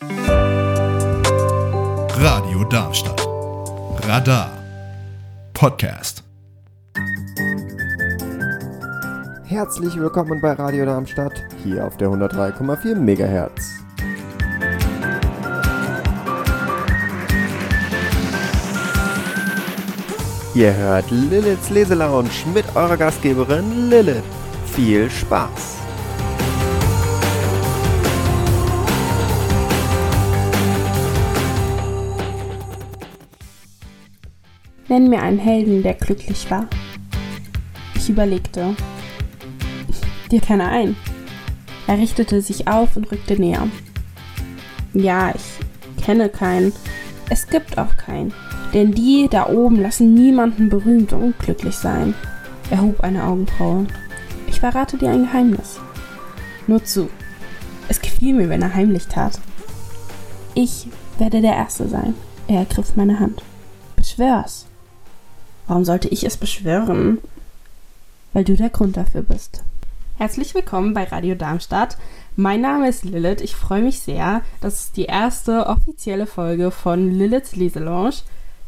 Radio Darmstadt. Radar. Podcast. Herzlich willkommen bei Radio Darmstadt, hier auf der 103,4 MHz. Ihr hört Liliths Leselounge mit eurer Gastgeberin Lilith. Viel Spaß! Nenn mir einen Helden, der glücklich war. Ich überlegte. Dir keiner ein. Er richtete sich auf und rückte näher. Ja, ich kenne keinen. Es gibt auch keinen. Denn die da oben lassen niemanden berühmt und unglücklich sein. Er hob eine Augenbraue. Ich verrate dir ein Geheimnis. Nur zu. Es gefiel mir, wenn er heimlich tat. Ich werde der Erste sein. Er ergriff meine Hand. Beschwör's. Warum sollte ich es beschwören? Weil du der Grund dafür bist. Herzlich willkommen bei Radio Darmstadt. Mein Name ist Lilith. Ich freue mich sehr. Das ist die erste offizielle Folge von Liliths Leselounge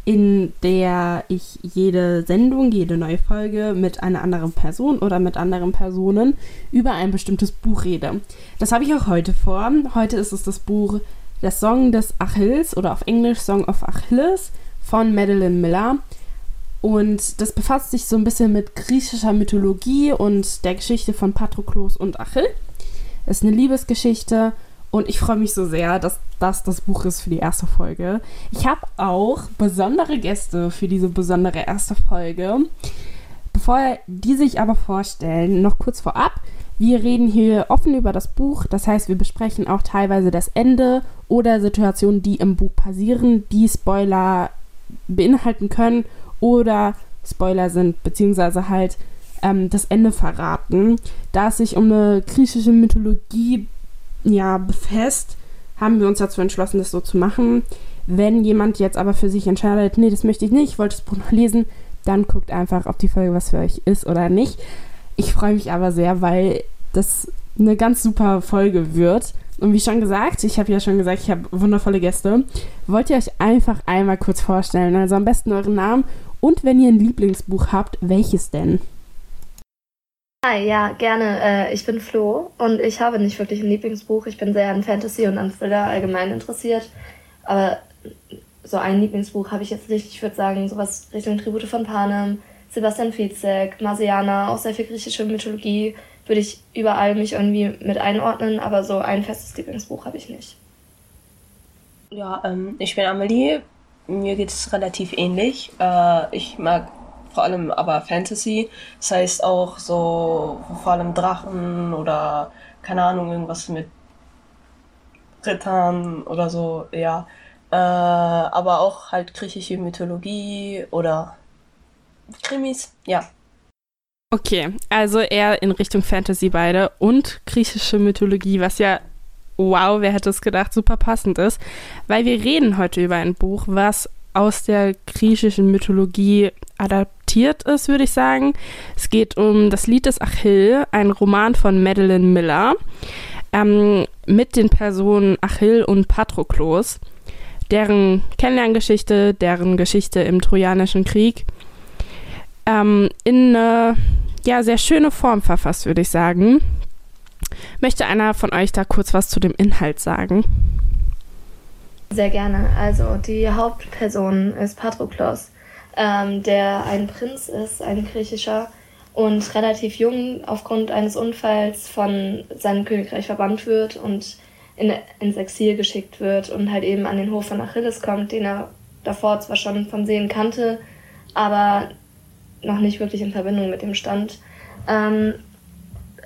in der ich jede Sendung, jede neue Folge mit einer anderen Person oder mit anderen Personen über ein bestimmtes Buch rede. Das habe ich auch heute vor. Heute ist es das Buch Der Song des Achilles oder auf Englisch Song of Achilles von Madeline Miller. Und das befasst sich so ein bisschen mit griechischer Mythologie und der Geschichte von Patroklos und Achill. Es ist eine Liebesgeschichte und ich freue mich so sehr, dass das das Buch ist für die erste Folge. Ich habe auch besondere Gäste für diese besondere erste Folge. Bevor die sich aber vorstellen, noch kurz vorab. Wir reden hier offen über das Buch, das heißt, wir besprechen auch teilweise das Ende oder Situationen, die im Buch passieren, die Spoiler beinhalten können oder Spoiler sind, beziehungsweise halt ähm, das Ende verraten. Da es sich um eine griechische Mythologie ja, befasst, haben wir uns dazu entschlossen, das so zu machen. Wenn jemand jetzt aber für sich entscheidet, nee, das möchte ich nicht, ich wollte das Buch noch lesen, dann guckt einfach, ob die Folge was für euch ist oder nicht. Ich freue mich aber sehr, weil das eine ganz super Folge wird. Und wie schon gesagt, ich habe ja schon gesagt, ich habe wundervolle Gäste. Wollt ihr euch einfach einmal kurz vorstellen? Also am besten euren Namen und wenn ihr ein Lieblingsbuch habt, welches denn? Hi, ja, gerne. Äh, ich bin Flo und ich habe nicht wirklich ein Lieblingsbuch. Ich bin sehr an Fantasy und an Thriller allgemein interessiert. Aber so ein Lieblingsbuch habe ich jetzt nicht. Ich würde sagen, sowas Richtung Tribute von Panem, Sebastian Fitzek, Marsiana, auch sehr viel griechische Mythologie, würde ich überall mich irgendwie mit einordnen, aber so ein festes Lieblingsbuch habe ich nicht. Ja, ähm, ich bin Amelie. Mir geht es relativ ähnlich. Äh, ich mag vor allem aber Fantasy. Das heißt auch so vor allem Drachen oder keine Ahnung, irgendwas mit Rittern oder so, ja. Äh, aber auch halt griechische Mythologie oder Krimis, ja. Okay, also eher in Richtung Fantasy beide und griechische Mythologie, was ja, wow, wer hätte es gedacht, super passend ist, weil wir reden heute über ein Buch, was aus der griechischen Mythologie adaptiert ist, würde ich sagen. Es geht um das Lied des Achill, ein Roman von Madeline Miller, ähm, mit den Personen Achill und Patroklos, deren Kennenlerngeschichte, deren Geschichte im Trojanischen Krieg ähm, in eine ja, sehr schöne Form verfasst, würde ich sagen. Möchte einer von euch da kurz was zu dem Inhalt sagen? Sehr gerne. Also die Hauptperson ist Patroklos, ähm, der ein Prinz ist, ein griechischer und relativ jung aufgrund eines Unfalls von seinem Königreich verbannt wird und in, ins Exil geschickt wird und halt eben an den Hof von Achilles kommt, den er davor zwar schon vom Sehen kannte, aber noch nicht wirklich in Verbindung mit ihm stand. Ähm,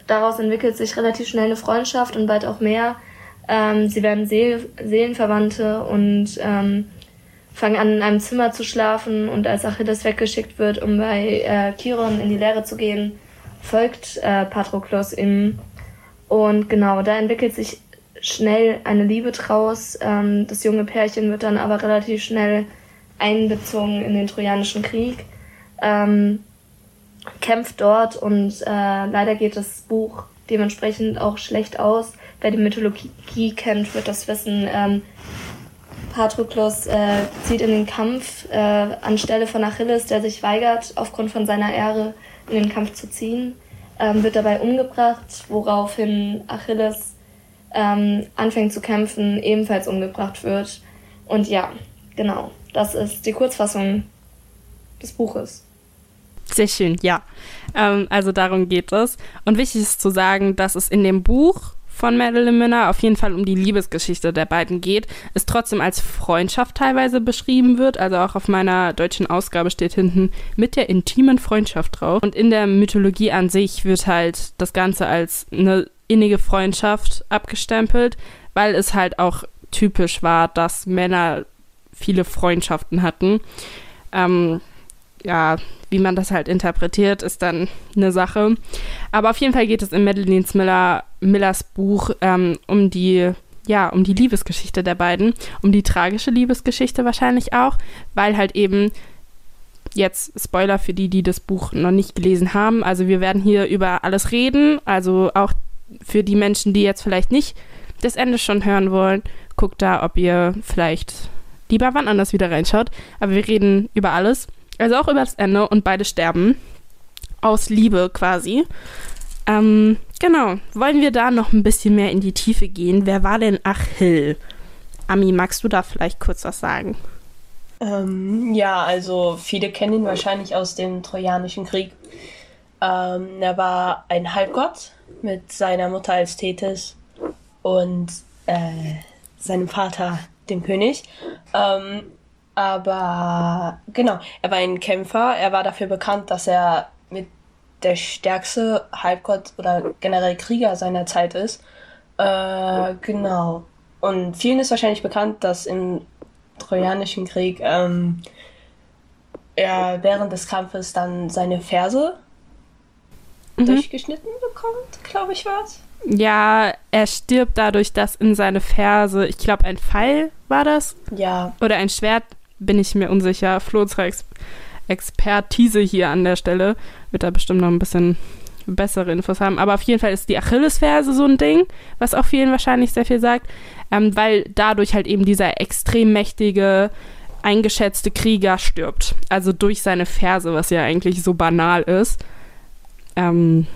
daraus entwickelt sich relativ schnell eine Freundschaft und bald auch mehr. Ähm, sie werden Seel Seelenverwandte und ähm, fangen an, in einem Zimmer zu schlafen. Und als Achilles weggeschickt wird, um bei äh, Chiron in die Lehre zu gehen, folgt äh, Patroklos ihm. Und genau, da entwickelt sich schnell eine Liebe draus. Ähm, das junge Pärchen wird dann aber relativ schnell einbezogen in den Trojanischen Krieg, ähm, kämpft dort und äh, leider geht das Buch dementsprechend auch schlecht aus wer die Mythologie kennt, wird das wissen. Ähm, Patroklos äh, zieht in den Kampf äh, anstelle von Achilles, der sich weigert, aufgrund von seiner Ehre in den Kampf zu ziehen, ähm, wird dabei umgebracht, woraufhin Achilles ähm, anfängt zu kämpfen, ebenfalls umgebracht wird. Und ja, genau, das ist die Kurzfassung des Buches. Sehr schön, ja. Ähm, also darum geht es. Und wichtig ist zu sagen, dass es in dem Buch von Madeline Miller auf jeden Fall um die Liebesgeschichte der beiden geht, es trotzdem als Freundschaft teilweise beschrieben wird. Also auch auf meiner deutschen Ausgabe steht hinten mit der intimen Freundschaft drauf. Und in der Mythologie an sich wird halt das Ganze als eine innige Freundschaft abgestempelt, weil es halt auch typisch war, dass Männer viele Freundschaften hatten. Ähm, ja, wie man das halt interpretiert, ist dann eine Sache. Aber auf jeden Fall geht es in Madeline Miller, Millers Buch ähm, um die, ja, um die Liebesgeschichte der beiden, um die tragische Liebesgeschichte wahrscheinlich auch, weil halt eben jetzt Spoiler für die, die das Buch noch nicht gelesen haben. Also wir werden hier über alles reden, also auch für die Menschen, die jetzt vielleicht nicht das Ende schon hören wollen, guckt da, ob ihr vielleicht lieber wann anders wieder reinschaut. Aber wir reden über alles. Also auch über das Ende und beide sterben. Aus Liebe quasi. Ähm, genau. Wollen wir da noch ein bisschen mehr in die Tiefe gehen? Wer war denn Achill? Ami, magst du da vielleicht kurz was sagen? Ähm, ja, also viele kennen ihn wahrscheinlich aus dem Trojanischen Krieg. Ähm, er war ein Halbgott mit seiner Mutter als Tethys und äh, seinem Vater, dem König. Ähm, aber genau, er war ein Kämpfer. Er war dafür bekannt, dass er mit der stärkste Halbgott oder generell Krieger seiner Zeit ist. Äh, genau. Und vielen ist wahrscheinlich bekannt, dass im Trojanischen Krieg ähm, er während des Kampfes dann seine Ferse mhm. durchgeschnitten bekommt, glaube ich, was. Ja, er stirbt dadurch, dass in seine Ferse, ich glaube, ein Pfeil war das? Ja. Oder ein Schwert bin ich mir unsicher. Flo, unsere Ex Expertise hier an der Stelle wird da bestimmt noch ein bisschen bessere Infos haben. Aber auf jeden Fall ist die Achillesferse so ein Ding, was auch vielen wahrscheinlich sehr viel sagt, ähm, weil dadurch halt eben dieser extrem mächtige, eingeschätzte Krieger stirbt. Also durch seine Ferse, was ja eigentlich so banal ist. Ähm,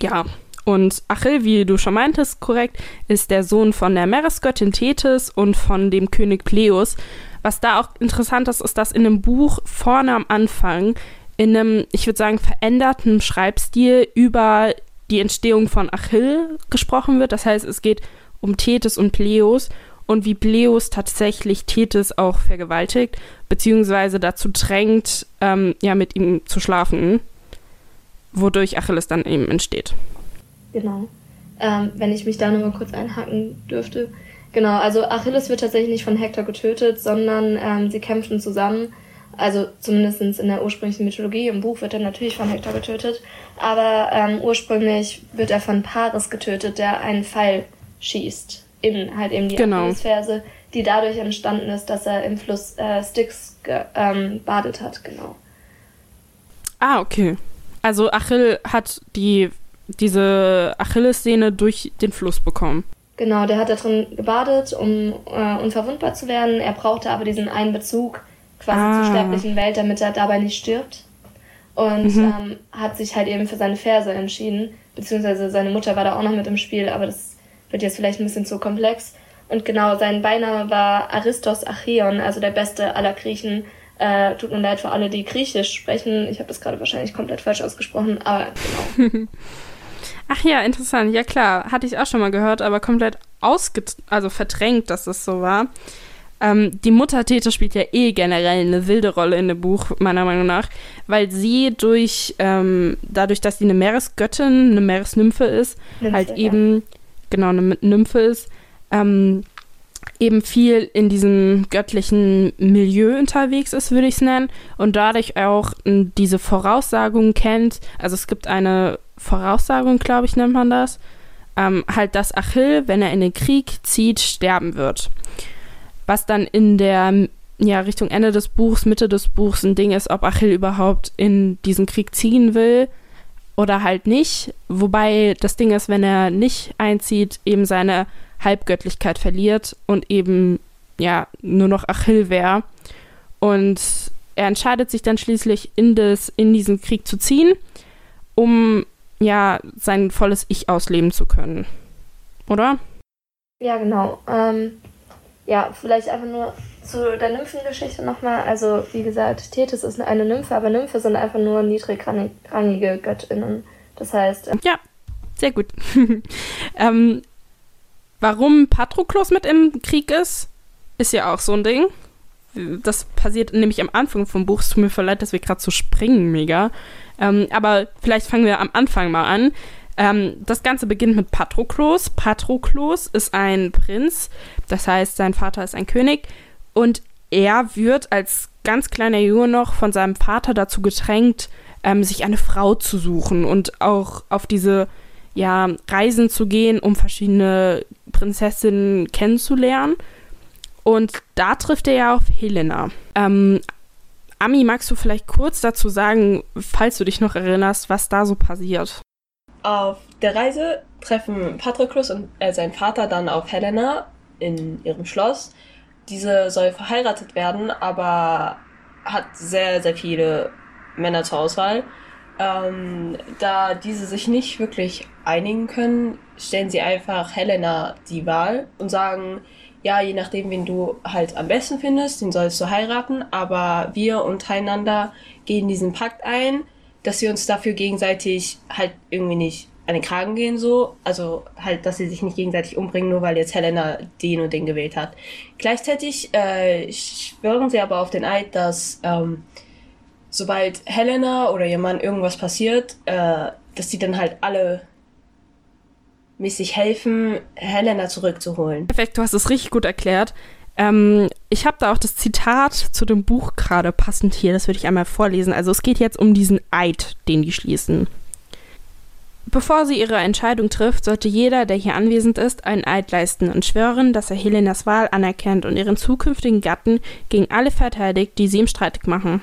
ja. Und Achill, wie du schon meintest, korrekt, ist der Sohn von der Meeresgöttin Tethys und von dem König Pleus. Was da auch interessant ist, ist, dass in einem Buch vorne am Anfang in einem, ich würde sagen, veränderten Schreibstil über die Entstehung von Achill gesprochen wird. Das heißt, es geht um Tethys und Pleos und wie Pleos tatsächlich Tethys auch vergewaltigt, beziehungsweise dazu drängt, ähm, ja, mit ihm zu schlafen, wodurch Achilles dann eben entsteht. Genau. Ähm, wenn ich mich da nochmal kurz einhaken dürfte. Genau, also Achilles wird tatsächlich nicht von Hektor getötet, sondern ähm, sie kämpfen zusammen. Also zumindest in der ursprünglichen Mythologie. Im Buch wird er natürlich von Hektor getötet. Aber ähm, ursprünglich wird er von Paris getötet, der einen Pfeil schießt. In halt eben die genau. Achillesferse, die dadurch entstanden ist, dass er im Fluss äh, Styx ähm, badet hat, genau. Ah, okay. Also Achill hat die, diese Achillessehne durch den Fluss bekommen. Genau, der hat da drin gebadet, um äh, unverwundbar zu werden. Er brauchte aber diesen einen Bezug quasi ah. zur sterblichen Welt, damit er dabei nicht stirbt. Und mhm. ähm, hat sich halt eben für seine Verse entschieden. Beziehungsweise seine Mutter war da auch noch mit im Spiel, aber das wird jetzt vielleicht ein bisschen zu komplex. Und genau, sein Beiname war Aristos Acheon, also der beste aller Griechen. Äh, tut mir leid für alle, die Griechisch sprechen. Ich habe das gerade wahrscheinlich komplett falsch ausgesprochen, aber genau. Ach ja, interessant. Ja klar, hatte ich auch schon mal gehört, aber komplett ausge also verdrängt, dass das so war. Ähm, die Mutter Tete spielt ja eh generell eine wilde Rolle in dem Buch, meiner Meinung nach, weil sie durch, ähm, dadurch, dass sie eine Meeresgöttin, eine Meeresnymphe ist, Nymphe, halt eben, ja. genau, eine Nymphe ist, ähm, eben viel in diesem göttlichen Milieu unterwegs ist, würde ich es nennen, und dadurch auch diese Voraussagung kennt. Also es gibt eine Voraussagung, glaube ich, nennt man das. Ähm, halt, dass Achill, wenn er in den Krieg zieht, sterben wird. Was dann in der ja, Richtung Ende des Buchs, Mitte des Buchs ein Ding ist, ob Achill überhaupt in diesen Krieg ziehen will. oder halt nicht. Wobei das Ding ist, wenn er nicht einzieht, eben seine Halbgöttlichkeit verliert und eben ja nur noch Achill wäre. Und er entscheidet sich dann schließlich in, das, in diesen Krieg zu ziehen, um ja sein volles Ich ausleben zu können. Oder? Ja, genau. Ähm, ja, vielleicht einfach nur zu der Nymphengeschichte nochmal. Also, wie gesagt, Tethys ist eine Nymphe, aber Nymphe sind einfach nur niedrigrangige Göttinnen. Das heißt. Ähm ja, sehr gut. ähm, warum Patroklos mit im Krieg ist, ist ja auch so ein Ding. Das passiert nämlich am Anfang vom Buch. Es tut mir leid, dass wir gerade so springen, mega. Ähm, aber vielleicht fangen wir am Anfang mal an. Ähm, das Ganze beginnt mit Patroklos. Patroklos ist ein Prinz, das heißt, sein Vater ist ein König und er wird als ganz kleiner Junge noch von seinem Vater dazu gedrängt, ähm, sich eine Frau zu suchen und auch auf diese ja, Reisen zu gehen, um verschiedene Prinzessinnen kennenzulernen. Und da trifft er ja auf Helena. Ähm, Ami, magst du vielleicht kurz dazu sagen, falls du dich noch erinnerst, was da so passiert? Auf der Reise treffen Patroklos und äh, sein Vater dann auf Helena in ihrem Schloss. Diese soll verheiratet werden, aber hat sehr, sehr viele Männer zur Auswahl. Ähm, da diese sich nicht wirklich einigen können, stellen sie einfach Helena die Wahl und sagen, ja, je nachdem, wen du halt am besten findest, den sollst du heiraten, aber wir untereinander gehen diesen Pakt ein, dass wir uns dafür gegenseitig halt irgendwie nicht an den Kragen gehen so, also halt, dass sie sich nicht gegenseitig umbringen, nur weil jetzt Helena den und den gewählt hat. Gleichzeitig äh, schwören sie aber auf den Eid, dass ähm, sobald Helena oder ihr Mann irgendwas passiert, äh, dass die dann halt alle mäßig helfen, Helena zurückzuholen. Perfekt, du hast es richtig gut erklärt. Ähm, ich habe da auch das Zitat zu dem Buch gerade passend hier, das würde ich einmal vorlesen. Also es geht jetzt um diesen Eid, den die schließen. Bevor sie ihre Entscheidung trifft, sollte jeder, der hier anwesend ist, einen Eid leisten und schwören, dass er Helenas Wahl anerkennt und ihren zukünftigen Gatten gegen alle verteidigt, die sie ihm streitig machen.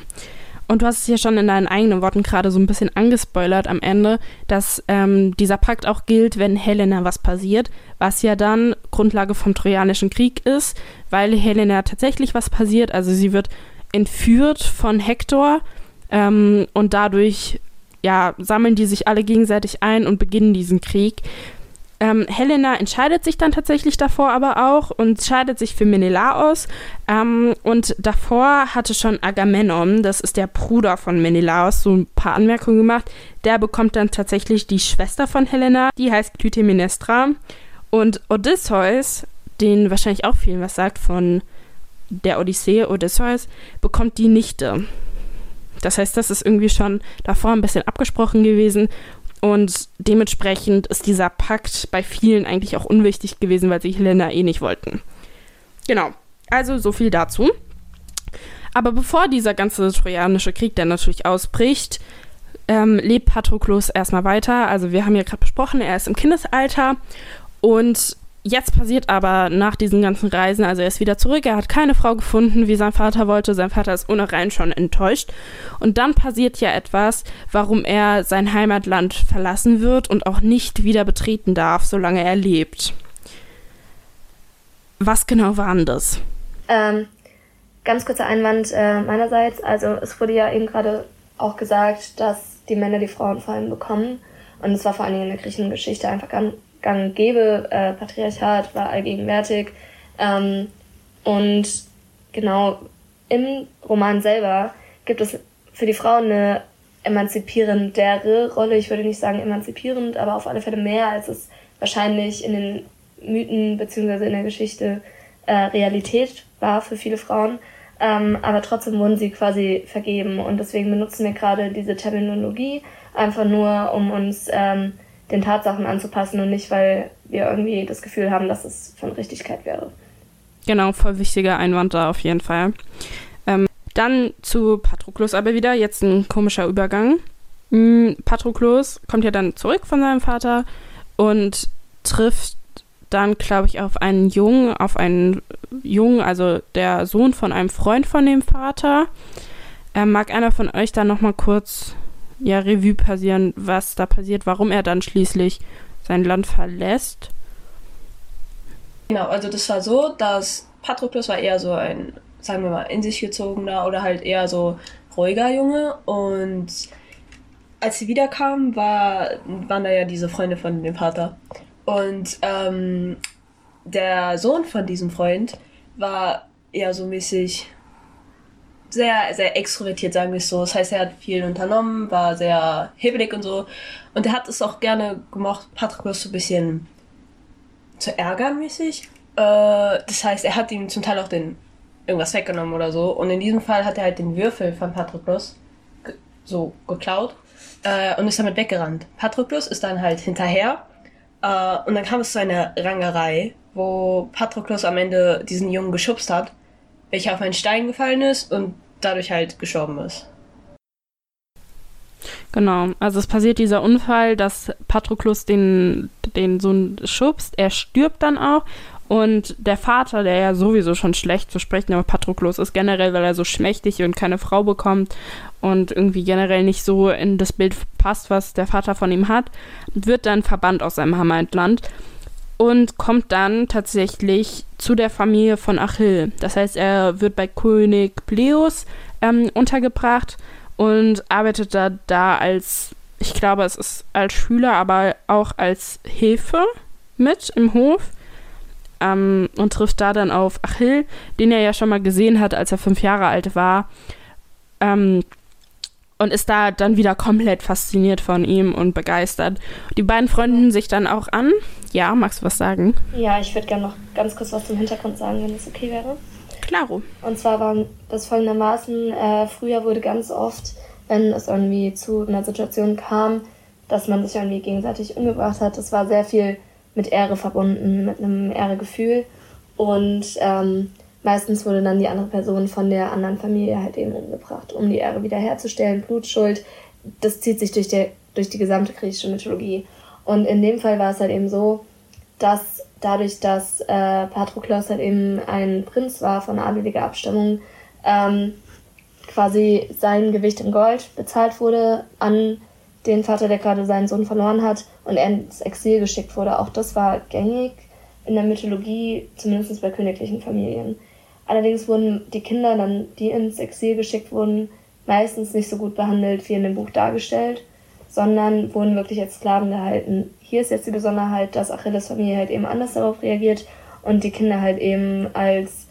Und du hast es ja schon in deinen eigenen Worten gerade so ein bisschen angespoilert am Ende, dass ähm, dieser Pakt auch gilt, wenn Helena was passiert, was ja dann Grundlage vom Trojanischen Krieg ist, weil Helena tatsächlich was passiert. Also sie wird entführt von Hektor ähm, und dadurch ja, sammeln die sich alle gegenseitig ein und beginnen diesen Krieg. Ähm, Helena entscheidet sich dann tatsächlich davor aber auch und scheidet sich für Menelaos. Ähm, und davor hatte schon Agamemnon, das ist der Bruder von Menelaos, so ein paar Anmerkungen gemacht. Der bekommt dann tatsächlich die Schwester von Helena, die heißt Clytemnestra. Und Odysseus, den wahrscheinlich auch vielen was sagt von der Odyssee, Odysseus, bekommt die Nichte. Das heißt, das ist irgendwie schon davor ein bisschen abgesprochen gewesen und dementsprechend ist dieser Pakt bei vielen eigentlich auch unwichtig gewesen, weil sie Helena eh nicht wollten. Genau, also so viel dazu. Aber bevor dieser ganze trojanische Krieg dann natürlich ausbricht, ähm, lebt Patroklos erstmal weiter. Also wir haben ja gerade besprochen, er ist im Kindesalter und Jetzt passiert aber nach diesen ganzen Reisen, also er ist wieder zurück, er hat keine Frau gefunden, wie sein Vater wollte. Sein Vater ist ohnehin schon enttäuscht. Und dann passiert ja etwas, warum er sein Heimatland verlassen wird und auch nicht wieder betreten darf, solange er lebt. Was genau war denn das? Ähm, ganz kurzer Einwand äh, meinerseits. Also es wurde ja eben gerade auch gesagt, dass die Männer die Frauen vor allem bekommen. Und es war vor allen Dingen in der griechischen Geschichte einfach ganz gang und gäbe. Äh, Patriarchat war allgegenwärtig. Ähm, und genau im Roman selber gibt es für die Frauen eine emanzipierendere Rolle. Ich würde nicht sagen emanzipierend, aber auf alle Fälle mehr, als es wahrscheinlich in den Mythen beziehungsweise in der Geschichte äh, Realität war für viele Frauen. Ähm, aber trotzdem wurden sie quasi vergeben und deswegen benutzen wir gerade diese Terminologie einfach nur, um uns ähm, den Tatsachen anzupassen und nicht, weil wir irgendwie das Gefühl haben, dass es von Richtigkeit wäre. Genau, voll wichtiger Einwand da auf jeden Fall. Ähm, dann zu Patroklos aber wieder, jetzt ein komischer Übergang. Mhm, Patroklos kommt ja dann zurück von seinem Vater und trifft dann, glaube ich, auf einen Jungen, auf einen Jungen, also der Sohn von einem Freund von dem Vater. Ähm, mag einer von euch da nochmal kurz ja, Revue passieren, was da passiert, warum er dann schließlich sein Land verlässt. Genau, also das war so, dass Patroklos war eher so ein, sagen wir mal, in sich gezogener oder halt eher so ruhiger Junge und als sie wiederkamen, war, waren da ja diese Freunde von dem Vater. Und ähm, der Sohn von diesem Freund war eher so mäßig sehr, sehr extrovertiert, sagen wir es so. Das heißt, er hat viel unternommen, war sehr hebelig und so. Und er hat es auch gerne gemacht, Patroklos so ein bisschen zu ärgern mäßig. Äh, das heißt, er hat ihm zum Teil auch den irgendwas weggenommen oder so. Und in diesem Fall hat er halt den Würfel von Patroklos ge so geklaut äh, und ist damit weggerannt. Patroklos ist dann halt hinterher. Äh, und dann kam es zu einer Rangerei, wo Patroklos am Ende diesen Jungen geschubst hat, welcher auf einen Stein gefallen ist und dadurch halt gestorben ist. Genau, also es passiert dieser Unfall, dass Patroklos den, den Sohn schubst, er stirbt dann auch. Und der Vater, der ja sowieso schon schlecht zu sprechen aber Patroklos ist, generell, weil er so schmächtig und keine Frau bekommt und irgendwie generell nicht so in das Bild passt, was der Vater von ihm hat, wird dann verbannt aus seinem Heimatland und kommt dann tatsächlich zu der Familie von Achill. Das heißt, er wird bei König Pleos ähm, untergebracht und arbeitet da, da als, ich glaube, es ist als Schüler, aber auch als Hilfe mit im Hof. Ähm, und trifft da dann auf Achill, den er ja schon mal gesehen hat, als er fünf Jahre alt war. Ähm, und ist da dann wieder komplett fasziniert von ihm und begeistert. Die beiden freunden sich dann auch an. Ja, magst du was sagen? Ja, ich würde gerne noch ganz kurz was zum Hintergrund sagen, wenn es okay wäre. Klaro. Und zwar war das folgendermaßen, äh, früher wurde ganz oft, wenn es irgendwie zu einer Situation kam, dass man sich irgendwie gegenseitig umgebracht hat, das war sehr viel mit Ehre verbunden, mit einem Ehregefühl. Und ähm, meistens wurde dann die andere Person von der anderen Familie halt eben umgebracht, um die Ehre wiederherzustellen. Blutschuld, das zieht sich durch, der, durch die gesamte griechische Mythologie. Und in dem Fall war es halt eben so, dass dadurch, dass äh, Patroklos halt eben ein Prinz war von adeliger Abstammung, ähm, quasi sein Gewicht in Gold bezahlt wurde an den Vater, der gerade seinen Sohn verloren hat und er ins Exil geschickt wurde. Auch das war gängig in der Mythologie, zumindest bei königlichen Familien. Allerdings wurden die Kinder dann, die ins Exil geschickt wurden, meistens nicht so gut behandelt wie in dem Buch dargestellt, sondern wurden wirklich als Sklaven gehalten. Hier ist jetzt die Besonderheit, dass Achilles Familie halt eben anders darauf reagiert und die Kinder halt eben als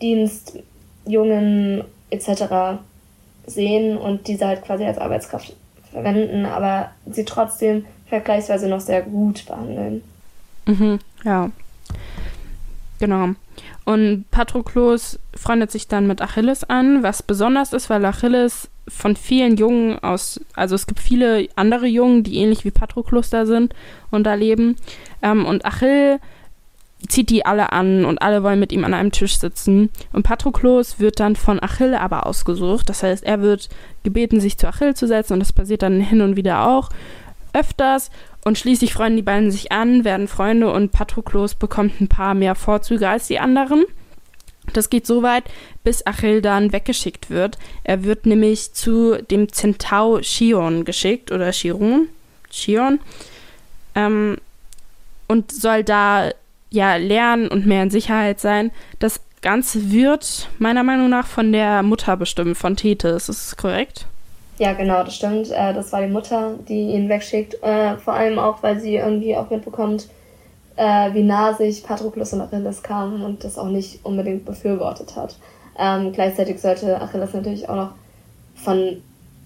Dienstjungen etc. sehen und diese halt quasi als Arbeitskraft verwenden, aber sie trotzdem vergleichsweise noch sehr gut behandeln. Mhm, ja. Genau. Und Patroklos freundet sich dann mit Achilles an, was besonders ist, weil Achilles von vielen Jungen aus, also es gibt viele andere Jungen, die ähnlich wie Patroklos da sind und da leben. Ähm, und Achill zieht die alle an und alle wollen mit ihm an einem Tisch sitzen. Und Patroklos wird dann von Achill aber ausgesucht. Das heißt, er wird gebeten, sich zu Achill zu setzen und das passiert dann hin und wieder auch öfters. Und schließlich freuen die beiden sich an, werden Freunde und Patroklos bekommt ein paar mehr Vorzüge als die anderen. Das geht so weit, bis Achill dann weggeschickt wird. Er wird nämlich zu dem Zentau Chion geschickt oder Chiron, Chion, ähm, und soll da ja lernen und mehr in Sicherheit sein. Das Ganze wird meiner Meinung nach von der Mutter bestimmt, von Thetis. Ist das korrekt? Ja, genau, das stimmt. Äh, das war die Mutter, die ihn wegschickt. Äh, vor allem auch, weil sie irgendwie auch mitbekommt, äh, wie nah sich Patroklos und Achilles kamen und das auch nicht unbedingt befürwortet hat. Ähm, gleichzeitig sollte Achilles natürlich auch noch von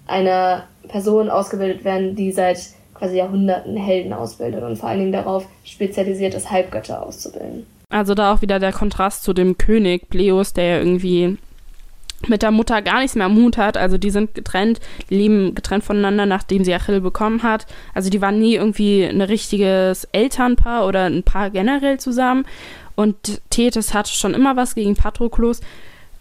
einer Person ausgebildet werden, die seit quasi Jahrhunderten Helden ausbildet und vor allen Dingen darauf spezialisiert ist, Halbgötter auszubilden. Also da auch wieder der Kontrast zu dem König Bleus, der ja irgendwie mit der Mutter gar nichts mehr am Hut hat. Also die sind getrennt, die leben getrennt voneinander, nachdem sie Achill bekommen hat. Also die waren nie irgendwie ein richtiges Elternpaar oder ein Paar generell zusammen. Und Thetis hatte schon immer was gegen Patroklos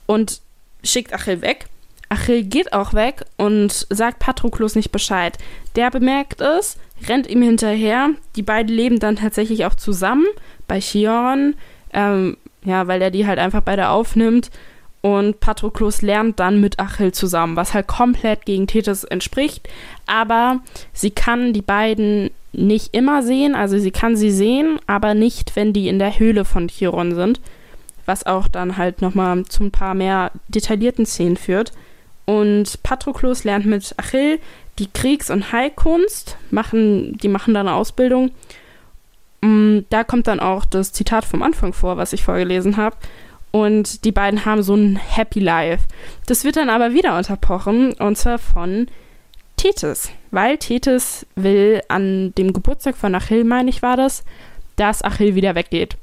und schickt Achill weg. Achill geht auch weg und sagt Patroklos nicht Bescheid. Der bemerkt es, rennt ihm hinterher. Die beiden leben dann tatsächlich auch zusammen bei Chion, ähm, ja, weil er die halt einfach beide aufnimmt Und Patroklos lernt dann mit Achill zusammen, was halt komplett gegen Tethys entspricht. Aber sie kann die beiden nicht immer sehen. Also sie kann sie sehen, aber nicht, wenn die in der Höhle von Chiron sind. Was auch dann halt nochmal zu ein paar mehr detaillierten Szenen führt. Und Patroklos lernt mit Achill die Kriegs- und Heilkunst. Machen, die machen dann eine Ausbildung. Mm, da kommt dann auch das Zitat vom Anfang vor, was ich vorgelesen habe. Und die beiden haben so ein Happy Life. Das wird dann aber wieder unterbrochen, und zwar von Tethys. Weil Tethys will an dem Geburtstag von Achill, meine ich, war das, dass Achill wieder weggeht.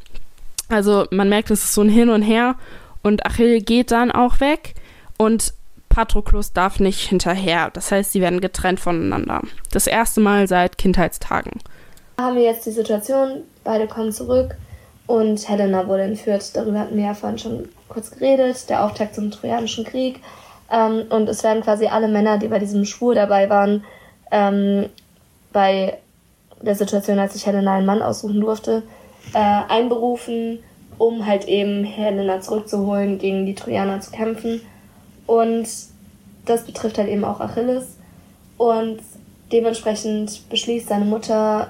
Also man merkt, es ist so ein Hin und Her. Und Achill geht dann auch weg. Und Patroklos darf nicht hinterher. Das heißt, sie werden getrennt voneinander. Das erste Mal seit Kindheitstagen. Haben wir jetzt die Situation, beide kommen zurück und Helena wurde entführt. Darüber hatten wir ja vorhin schon kurz geredet, der Auftakt zum Trojanischen Krieg. Ähm, und es werden quasi alle Männer, die bei diesem Schwur dabei waren, ähm, bei der Situation, als sich Helena einen Mann aussuchen durfte, äh, einberufen, um halt eben Helena zurückzuholen, gegen die Trojaner zu kämpfen. Und das betrifft halt eben auch Achilles. Und dementsprechend beschließt seine Mutter,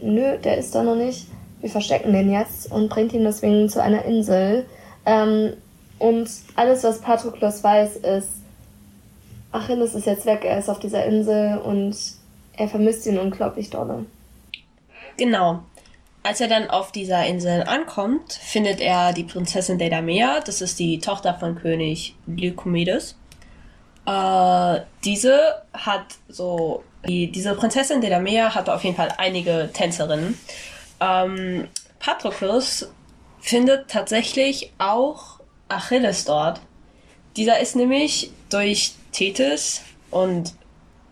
nö, der ist da noch nicht wir verstecken den jetzt und bringt ihn deswegen zu einer Insel. Ähm, und alles, was Patroklos weiß, ist, Achilles ist jetzt weg, er ist auf dieser Insel und er vermisst ihn unglaublich dolle. Genau. Als er dann auf dieser Insel ankommt, findet er die Prinzessin Deidamea, das ist die Tochter von König Lycomedes. Äh, diese hat so, die, diese Prinzessin Deidamea hatte auf jeden Fall einige Tänzerinnen. Ähm, Patroklos findet tatsächlich auch Achilles dort. Dieser ist nämlich durch Tethys und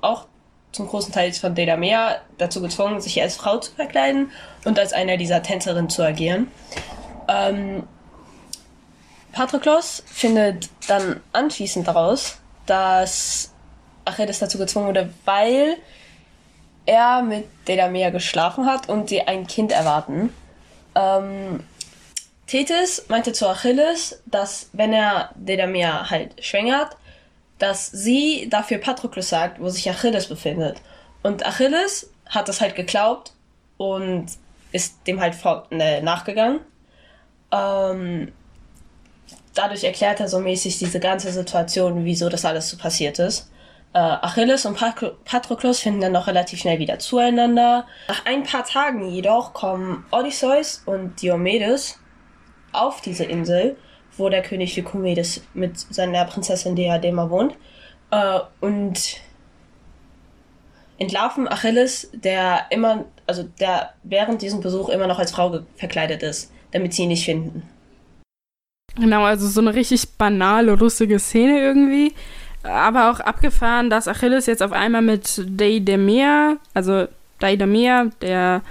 auch zum großen Teil von Dedamea dazu gezwungen, sich als Frau zu verkleiden und als einer dieser Tänzerinnen zu agieren. Ähm, Patroklos findet dann anschließend daraus, dass Achilles dazu gezwungen wurde, weil er mit Dedamea geschlafen hat und sie ein Kind erwarten. Ähm, Tethys meinte zu Achilles, dass wenn er Dedamea halt schwängert, dass sie dafür Patroklos sagt, wo sich Achilles befindet. Und Achilles hat das halt geglaubt und ist dem halt ne, nachgegangen. Ähm, dadurch erklärt er so mäßig diese ganze Situation, wieso das alles so passiert ist. Äh, Achilles und Patroklos finden dann noch relativ schnell wieder zueinander. Nach ein paar Tagen jedoch kommen Odysseus und Diomedes auf diese Insel, wo der König Lycomedes mit seiner Prinzessin Diadema wohnt, äh, und entlarven Achilles, der immer, also der während diesem Besuch immer noch als Frau verkleidet ist, damit sie ihn nicht finden. Genau, also so eine richtig banale, lustige Szene irgendwie aber auch abgefahren, dass Achilles jetzt auf einmal mit Deidemia, also Deidemia, der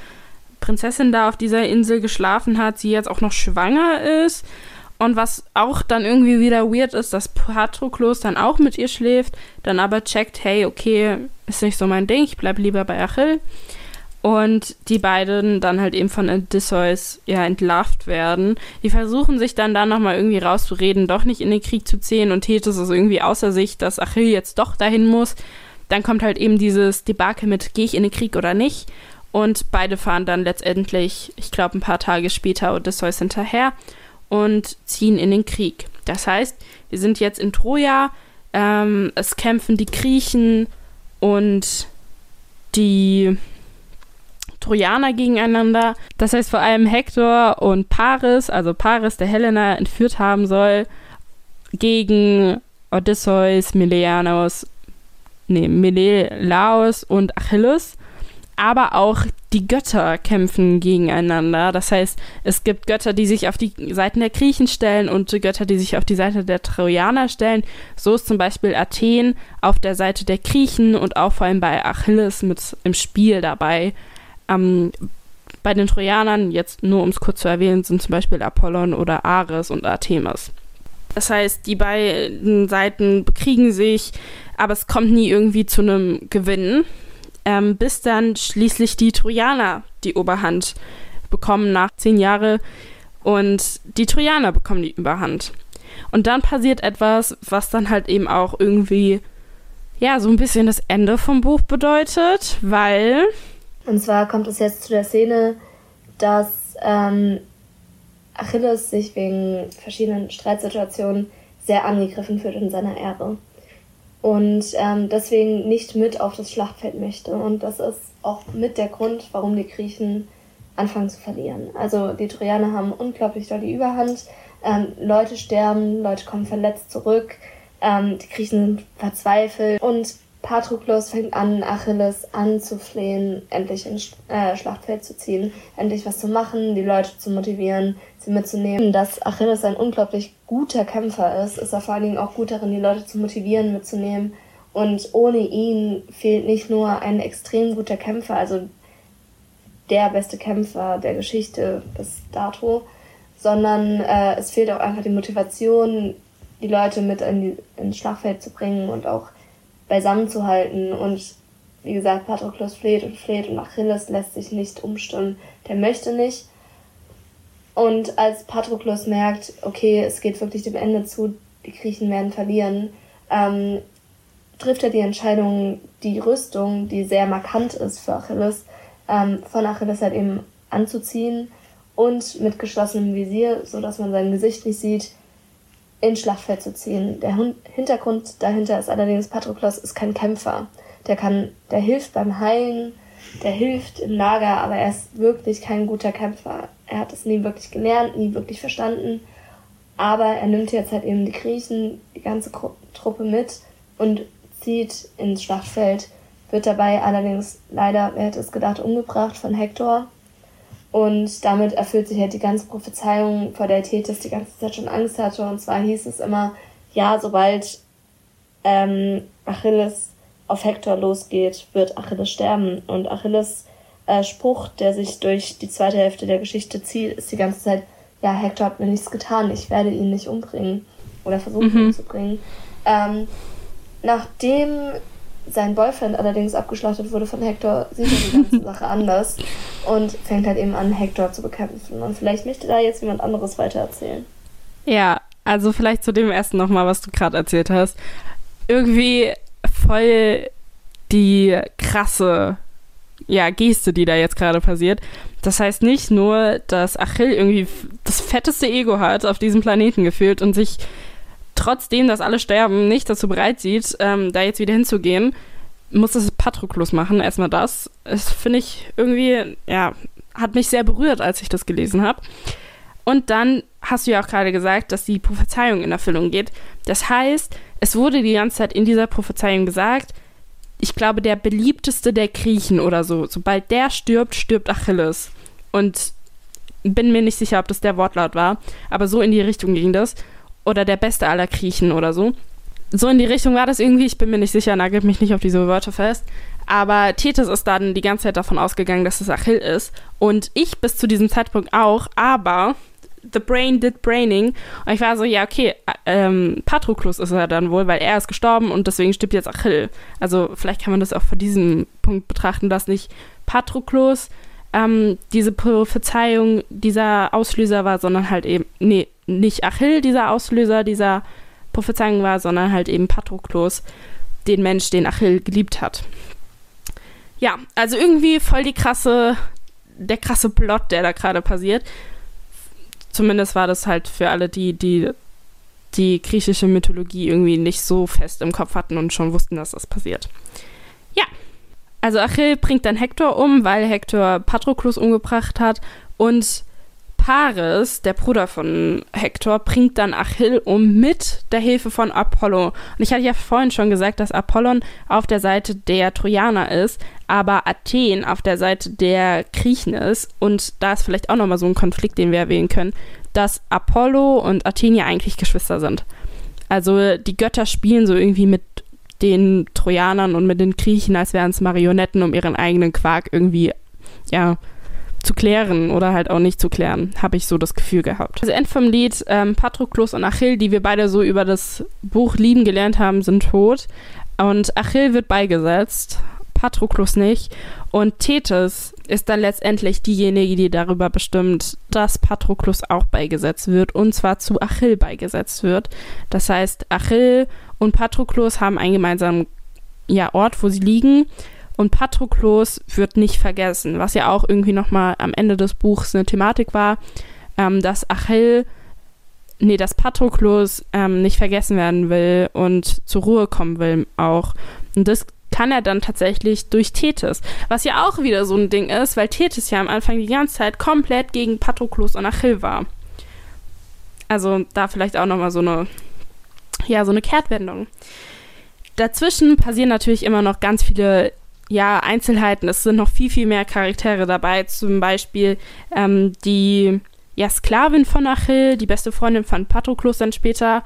Prinzessin da auf dieser Insel geschlafen hat, sie jetzt auch noch schwanger ist. Und was auch dann irgendwie wieder weird ist, dass Patroklos dann auch mit ihr schläft, dann aber checkt, hey, okay, ist nicht so mein Ding, ich bleib lieber bei Achill und die beiden dann halt eben von Odysseus ja entlarvt werden. Die versuchen sich dann da nochmal irgendwie rauszureden, doch nicht in den Krieg zu ziehen und Tethys ist irgendwie außer sich, dass Achill jetzt doch dahin muss. Dann kommt halt eben dieses Debakel mit, gehe ich in den Krieg oder nicht? Und beide fahren dann letztendlich, ich glaube ein paar Tage später, Odysseus hinterher und ziehen in den Krieg. Das heißt, wir sind jetzt in Troja, ähm, es kämpfen die Griechen und die Trojaner gegeneinander. Das heißt vor allem Hektor und Paris, also Paris, der Helena entführt haben soll, gegen Odysseus, Meleanos, nee, Menelaos und Achilles. Aber auch die Götter kämpfen gegeneinander. Das heißt, es gibt Götter, die sich auf die Seiten der Griechen stellen und Götter, die sich auf die Seite der Trojaner stellen. So ist zum Beispiel Athen auf der Seite der Griechen und auch vor allem bei Achilles mit im Spiel dabei. Ähm, bei den Trojanern, jetzt nur um es kurz zu erwähnen, sind zum Beispiel Apollon oder Ares und Artemis. Das heißt, die beiden Seiten bekriegen sich, aber es kommt nie irgendwie zu einem Gewinn, ähm, bis dann schließlich die Trojaner die Oberhand bekommen nach zehn Jahren und die Trojaner bekommen die Überhand. Und dann passiert etwas, was dann halt eben auch irgendwie, ja, so ein bisschen das Ende vom Buch bedeutet, weil. Und zwar kommt es jetzt zu der Szene, dass ähm, Achilles sich wegen verschiedenen Streitsituationen sehr angegriffen fühlt in seiner Ehre und ähm, deswegen nicht mit auf das Schlachtfeld möchte. Und das ist auch mit der Grund, warum die Griechen anfangen zu verlieren. Also die Trojaner haben unglaublich doll die Überhand. Ähm, Leute sterben, Leute kommen verletzt zurück, ähm, die Griechen sind verzweifelt und Patroklos fängt an, Achilles anzuflehen, endlich ins äh, Schlachtfeld zu ziehen, endlich was zu machen, die Leute zu motivieren, sie mitzunehmen. Dass Achilles ein unglaublich guter Kämpfer ist, ist er vor allen Dingen auch gut darin, die Leute zu motivieren, mitzunehmen. Und ohne ihn fehlt nicht nur ein extrem guter Kämpfer, also der beste Kämpfer der Geschichte bis dato, sondern äh, es fehlt auch einfach die Motivation, die Leute mit in die, ins Schlachtfeld zu bringen und auch beisammen zu halten. Und wie gesagt, Patroklos fleht und fleht und Achilles lässt sich nicht umstimmen. Der möchte nicht. Und als Patroklos merkt, okay, es geht wirklich dem Ende zu, die Griechen werden verlieren, ähm, trifft er die Entscheidung, die Rüstung, die sehr markant ist für Achilles, ähm, von Achilles halt eben anzuziehen und mit geschlossenem Visier, so dass man sein Gesicht nicht sieht, ins Schlachtfeld zu ziehen. Der Hintergrund dahinter ist allerdings, Patroklos ist kein Kämpfer. Der kann, der hilft beim Heilen, der hilft im Lager, aber er ist wirklich kein guter Kämpfer. Er hat es nie wirklich gelernt, nie wirklich verstanden. Aber er nimmt jetzt halt eben die Griechen, die ganze Truppe mit und zieht ins Schlachtfeld, wird dabei allerdings leider, wer hätte es gedacht, umgebracht von Hektor. Und damit erfüllt sich halt die ganze Prophezeiung, vor der Thetis die ganze Zeit schon Angst hatte. Und zwar hieß es immer, ja, sobald ähm, Achilles auf Hektor losgeht, wird Achilles sterben. Und Achilles äh, Spruch, der sich durch die zweite Hälfte der Geschichte zieht, ist die ganze Zeit, ja, Hektor hat mir nichts getan, ich werde ihn nicht umbringen oder versuchen mhm. umzubringen. Ähm, nachdem sein Boyfriend allerdings abgeschlachtet wurde von Hector, sieht er die ganze Sache anders und fängt halt eben an, Hector zu bekämpfen. Und vielleicht möchte da jetzt jemand anderes weitererzählen. Ja, also vielleicht zu dem ersten nochmal, was du gerade erzählt hast. Irgendwie voll die krasse ja, Geste, die da jetzt gerade passiert. Das heißt nicht nur, dass Achill irgendwie das fetteste Ego hat auf diesem Planeten gefühlt und sich trotzdem, dass alle sterben, nicht dazu bereit sieht, ähm, da jetzt wieder hinzugehen, muss es Patroklos machen. Erstmal das. Das finde ich irgendwie, ja, hat mich sehr berührt, als ich das gelesen habe. Und dann hast du ja auch gerade gesagt, dass die Prophezeiung in Erfüllung geht. Das heißt, es wurde die ganze Zeit in dieser Prophezeiung gesagt, ich glaube, der beliebteste der Griechen oder so, sobald der stirbt, stirbt Achilles. Und bin mir nicht sicher, ob das der Wortlaut war, aber so in die Richtung ging das oder der beste aller Griechen oder so. So in die Richtung war das irgendwie, ich bin mir nicht sicher, nagelt mich nicht auf diese Wörter fest. Aber Tethys ist dann die ganze Zeit davon ausgegangen, dass es Achill ist. Und ich bis zu diesem Zeitpunkt auch, aber the brain did braining. Und ich war so, ja, okay, ähm, Patroklos ist er dann wohl, weil er ist gestorben und deswegen stirbt jetzt Achill. Also vielleicht kann man das auch von diesem Punkt betrachten, dass nicht Patroklos ähm, diese Prophezeiung dieser Auslöser war, sondern halt eben, nee, nicht Achill dieser Auslöser dieser Prophezeiung war, sondern halt eben Patroklos, den Mensch, den Achill geliebt hat. Ja, also irgendwie voll die krasse, der krasse Plot, der da gerade passiert. Zumindest war das halt für alle, die, die die griechische Mythologie irgendwie nicht so fest im Kopf hatten und schon wussten, dass das passiert. Ja, also Achill bringt dann Hektor um, weil Hektor Patroklos umgebracht hat und Paris, der Bruder von Hektor, bringt dann Achill um mit der Hilfe von Apollo. Und ich hatte ja vorhin schon gesagt, dass Apollon auf der Seite der Trojaner ist, aber Athen auf der Seite der Griechen ist. Und da ist vielleicht auch nochmal so ein Konflikt, den wir erwähnen können, dass Apollo und Athen ja eigentlich Geschwister sind. Also die Götter spielen so irgendwie mit den Trojanern und mit den Griechen, als wären es Marionetten, um ihren eigenen Quark irgendwie, ja, zu klären oder halt auch nicht zu klären, habe ich so das Gefühl gehabt. Das End vom Lied, ähm, Patroklos und Achill, die wir beide so über das Buch lieben gelernt haben, sind tot. Und Achill wird beigesetzt. Patroklos nicht. Und Tethys ist dann letztendlich diejenige, die darüber bestimmt, dass Patroklos auch beigesetzt wird und zwar zu Achill beigesetzt wird. Das heißt, Achill und Patroklos haben einen gemeinsamen ja, Ort, wo sie liegen. Und Patroklos wird nicht vergessen, was ja auch irgendwie nochmal am Ende des Buchs eine Thematik war, ähm, dass Achill, nee, dass Patroklos ähm, nicht vergessen werden will und zur Ruhe kommen will auch. Und das kann er dann tatsächlich durch Tethys. Was ja auch wieder so ein Ding ist, weil Tethys ja am Anfang die ganze Zeit komplett gegen Patroklos und Achill war. Also da vielleicht auch nochmal so eine, ja, so eine Kehrtwendung. Dazwischen passieren natürlich immer noch ganz viele ja, Einzelheiten. Es sind noch viel, viel mehr Charaktere dabei. Zum Beispiel ähm, die ja, Sklavin von Achill, die beste Freundin von Patroklos dann später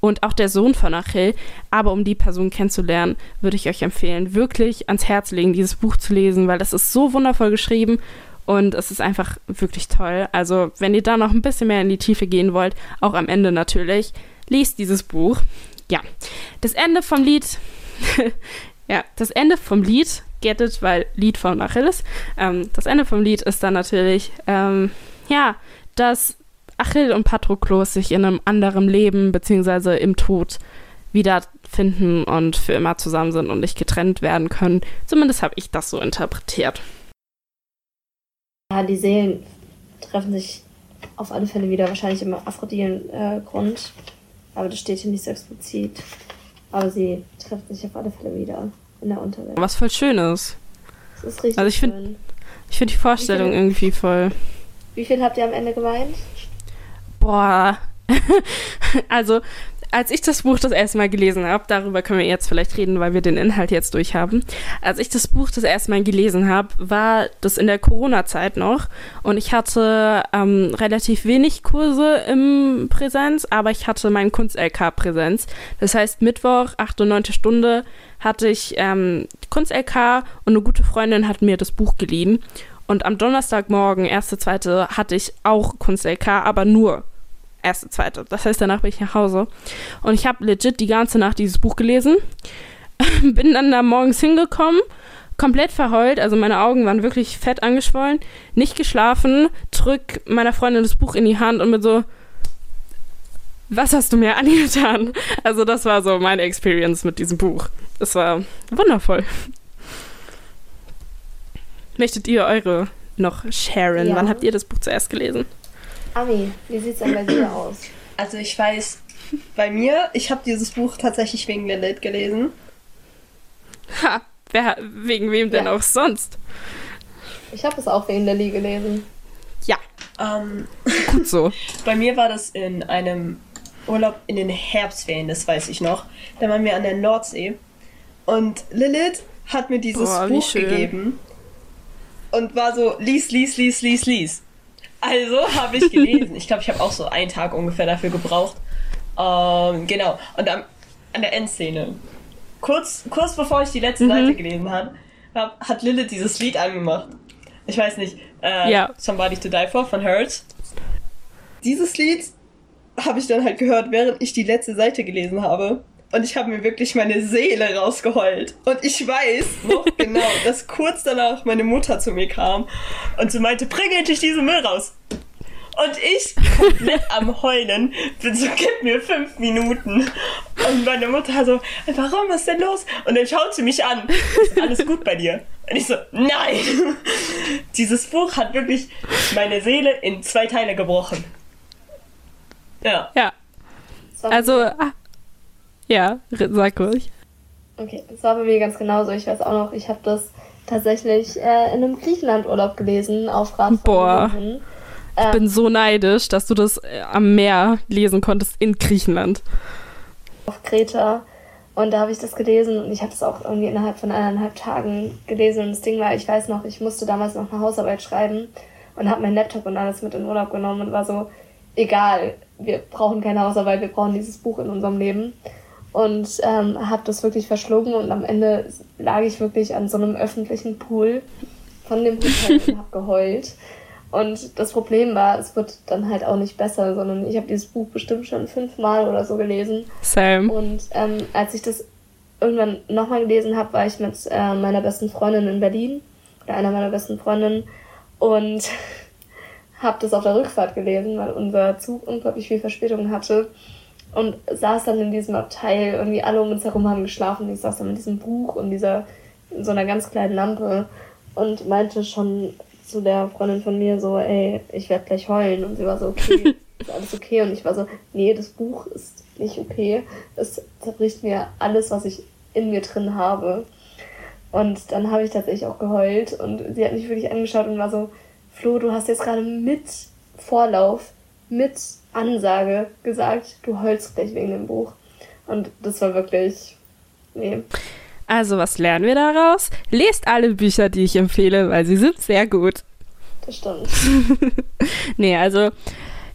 und auch der Sohn von Achill. Aber um die Person kennenzulernen, würde ich euch empfehlen, wirklich ans Herz legen, dieses Buch zu lesen, weil das ist so wundervoll geschrieben und es ist einfach wirklich toll. Also, wenn ihr da noch ein bisschen mehr in die Tiefe gehen wollt, auch am Ende natürlich, liest dieses Buch. Ja, das Ende vom Lied Ja, das Ende vom Lied, get it, weil Lied von Achilles, ähm, das Ende vom Lied ist dann natürlich, ähm, ja, dass Achill und Patroklos sich in einem anderen Leben beziehungsweise im Tod wiederfinden und für immer zusammen sind und nicht getrennt werden können. Zumindest habe ich das so interpretiert. Ja, die Seelen treffen sich auf alle Fälle wieder, wahrscheinlich im Aphroditen-Grund. Äh, aber das steht hier nicht so explizit. Aber sie treffen sich auf alle Fälle wieder in der Unterwelt. Was voll schön ist. Das ist richtig also ich schön. Ich finde die Vorstellung viel? irgendwie voll. Wie viel habt ihr am Ende geweint? Boah. also, als ich das Buch das erste Mal gelesen habe, darüber können wir jetzt vielleicht reden, weil wir den Inhalt jetzt durchhaben. Als ich das Buch das erste Mal gelesen habe, war das in der Corona-Zeit noch und ich hatte ähm, relativ wenig Kurse im Präsenz, aber ich hatte meinen Kunst-LK-Präsenz. Das heißt, Mittwoch, 8 und 9 Stunde hatte ich ähm, Kunst-LK und eine gute Freundin hat mir das Buch geliehen. Und am Donnerstagmorgen, erste, zweite, hatte ich auch Kunst-LK, aber nur erste, zweite. Das heißt, danach bin ich nach Hause. Und ich habe legit die ganze Nacht dieses Buch gelesen. bin dann da morgens hingekommen, komplett verheult. Also meine Augen waren wirklich fett angeschwollen. Nicht geschlafen. Drück meiner Freundin das Buch in die Hand und bin so, was hast du mir angetan? Also das war so meine Experience mit diesem Buch. Es war wundervoll. Möchtet ihr eure noch sharen? Ja. Wann habt ihr das Buch zuerst gelesen? Ami, wie sieht's denn bei dir aus? Also ich weiß, bei mir, ich habe dieses Buch tatsächlich wegen Lilith gelesen. Ha, wer, wegen wem denn Ja. auch sonst? Ich habe es auch wegen Lilly gelesen. Ja, Ähm, gut so. bei mir war das in einem Urlaub in den Herbstferien, das weiß ich noch. Da waren wir an der Nordsee. Und Lilith hat mir dieses Boah, Buch gegeben und war so, lies, lies, lies, lies, lies. Also habe ich gelesen. Ich glaube, ich habe auch so einen Tag ungefähr dafür gebraucht. Ähm, genau. Und am, an der Endszene, kurz, kurz bevor ich die letzte Mhm. Seite gelesen habe, hab, hat Lilith dieses Lied angemacht. Ich weiß nicht. Äh, Ja. Somebody to Die For von Hurts. Dieses Lied habe ich dann halt gehört, während ich die letzte Seite gelesen habe. Und ich habe mir wirklich meine Seele rausgeheult. Und ich weiß noch genau, dass kurz danach meine Mutter zu mir kam und sie meinte, bring endlich diesen Müll raus. Und ich, komplett am Heulen, bin so, gib mir fünf Minuten. Und meine Mutter so, warum, was ist denn los? Und dann schaut sie mich an. Ist alles gut bei dir? Und ich so, nein! Dieses Buch hat wirklich meine Seele in zwei Teile gebrochen. Ja. Ja, also, ah, ja, sag ruhig. Okay, das war bei mir ganz genauso. Ich weiß auch noch, ich habe das tatsächlich äh, in einem Griechenland-Urlaub gelesen, auf Rat Boah. jemandem. Ich bin so neidisch, dass du das äh, am Meer lesen konntest in Griechenland. auf Kreta. Und da habe ich das gelesen und ich habe das auch irgendwie innerhalb von eineinhalb Tagen gelesen. Und das Ding war, ich weiß noch, ich musste damals noch eine Hausarbeit schreiben und habe meinen Laptop und alles mit in Urlaub genommen und war so, egal, wir brauchen keine Hausarbeit, wir brauchen dieses Buch in unserem Leben. Und ähm, habe das wirklich verschlungen und am Ende lag ich wirklich an so einem öffentlichen Pool von dem Hotel und habe geheult. Und das Problem war, es wird dann halt auch nicht besser, sondern ich habe dieses Buch bestimmt schon fünfmal oder so gelesen. Sam. Und ähm, als ich das irgendwann nochmal gelesen habe, war ich mit äh, meiner besten Freundin in Berlin, oder einer meiner besten Freundinnen, und habe das auf der Rückfahrt gelesen, weil unser Zug unglaublich viel Verspätung hatte. Und saß dann in diesem Abteil, irgendwie alle um uns herum haben geschlafen. Ich saß dann mit diesem Buch und dieser, in so einer ganz kleinen Lampe und meinte schon zu der Freundin von mir so, ey, ich werde gleich heulen. Und sie war so, okay, ist alles okay? Und ich war so, nee, das Buch ist nicht okay. Es zerbricht mir alles, was ich in mir drin habe. Und dann habe ich tatsächlich auch geheult und sie hat mich wirklich angeschaut und war so, Flo, du hast jetzt gerade mit Vorlauf, mit Ansage gesagt, du heulst gleich wegen dem Buch. Und das war wirklich, nee. Also, was lernen wir daraus? Lest alle Bücher, die ich empfehle, weil sie sind sehr gut. Das stimmt. nee, also,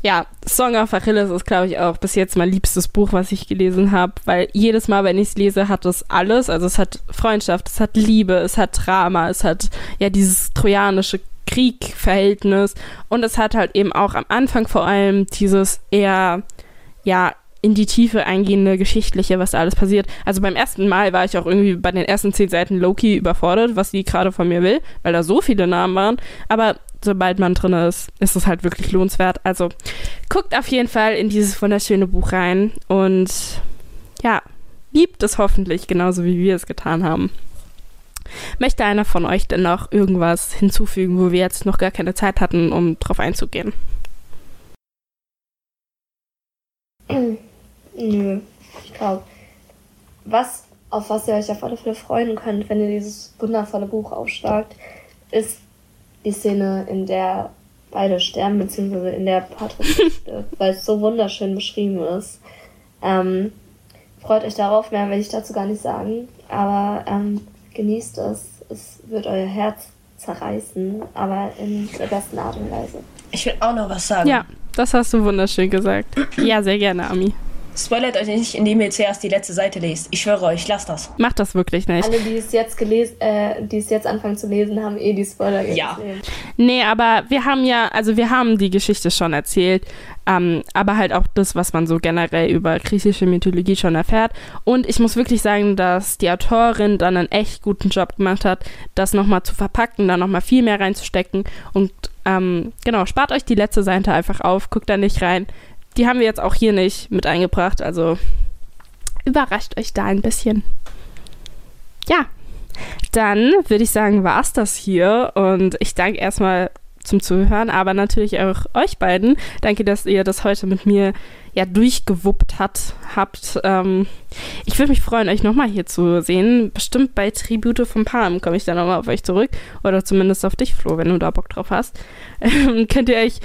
ja, Song of Achilles ist, glaube ich, auch bis jetzt mein liebstes Buch, was ich gelesen habe, weil jedes Mal, wenn ich es lese, hat es alles. Also, es hat Freundschaft, es hat Liebe, es hat Drama, es hat ja dieses trojanische Kriegverhältnis und es hat halt eben auch am Anfang vor allem dieses eher, ja, in die Tiefe eingehende Geschichtliche, was da alles passiert. Also beim ersten Mal war ich auch irgendwie bei den ersten zehn Seiten Loki überfordert, was sie gerade von mir will, weil da so viele Namen waren. Aber sobald man drin ist, ist es halt wirklich lohnenswert. Also guckt auf jeden Fall in dieses wunderschöne Buch rein und ja, liebt es hoffentlich genauso wie wir es getan haben. Möchte einer von euch denn noch irgendwas hinzufügen, wo wir jetzt noch gar keine Zeit hatten, um drauf einzugehen? Nö, ich glaube, was, auf was ihr euch auf alle Fälle freuen könnt, wenn ihr dieses wundervolle Buch aufschlagt, ist die Szene, in der beide sterben, beziehungsweise in der Patrick stirbt, weil es so wunderschön beschrieben ist. Ähm, freut euch darauf, mehr will ich dazu gar nicht sagen, aber ähm, genießt es. Es wird euer Herz zerreißen, aber in der besten Art und Weise. Ich will auch noch was sagen. Ja, das hast du wunderschön gesagt. ja, sehr gerne, Ami. Spoilert euch nicht, indem ihr zuerst die letzte Seite lest. Ich schwöre euch, lasst das. Macht das wirklich nicht. Alle, die es jetzt gelesen, äh, die es jetzt anfangen zu lesen, haben eh die Spoiler Ja. gesehen. Nee, aber wir haben ja, also wir haben die Geschichte schon erzählt, ähm, aber halt auch das, was man so generell über griechische Mythologie schon erfährt. Und ich muss wirklich sagen, dass die Autorin dann einen echt guten Job gemacht hat, das nochmal zu verpacken, da nochmal viel mehr reinzustecken. Und ähm, genau, spart euch die letzte Seite einfach auf, guckt da nicht rein. Die haben wir jetzt auch hier nicht mit eingebracht, also überrascht euch da ein bisschen. Ja, dann würde ich sagen, war es das hier. Und ich danke erstmal zum Zuhören, aber natürlich auch euch beiden. Danke, dass ihr das heute mit mir ja durchgewuppt hat, habt. Ähm, ich würde mich freuen, euch nochmal hier zu sehen. Bestimmt bei Tribute von Palm komme ich dann nochmal auf euch zurück. Oder zumindest auf dich, Flo, wenn du da Bock drauf hast. Ähm, könnt ihr euch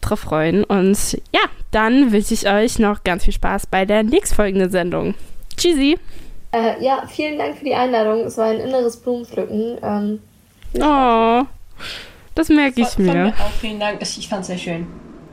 drauf freuen. Und ja, dann wünsche ich euch noch ganz viel Spaß bei der nächstfolgenden Sendung. Tschüssi! Äh, ja, vielen Dank für die Einladung. Es war ein inneres Blumenpflücken. Ähm, Oh, das merke ich Von mir. mir auch vielen Dank. Ich fand's sehr schön.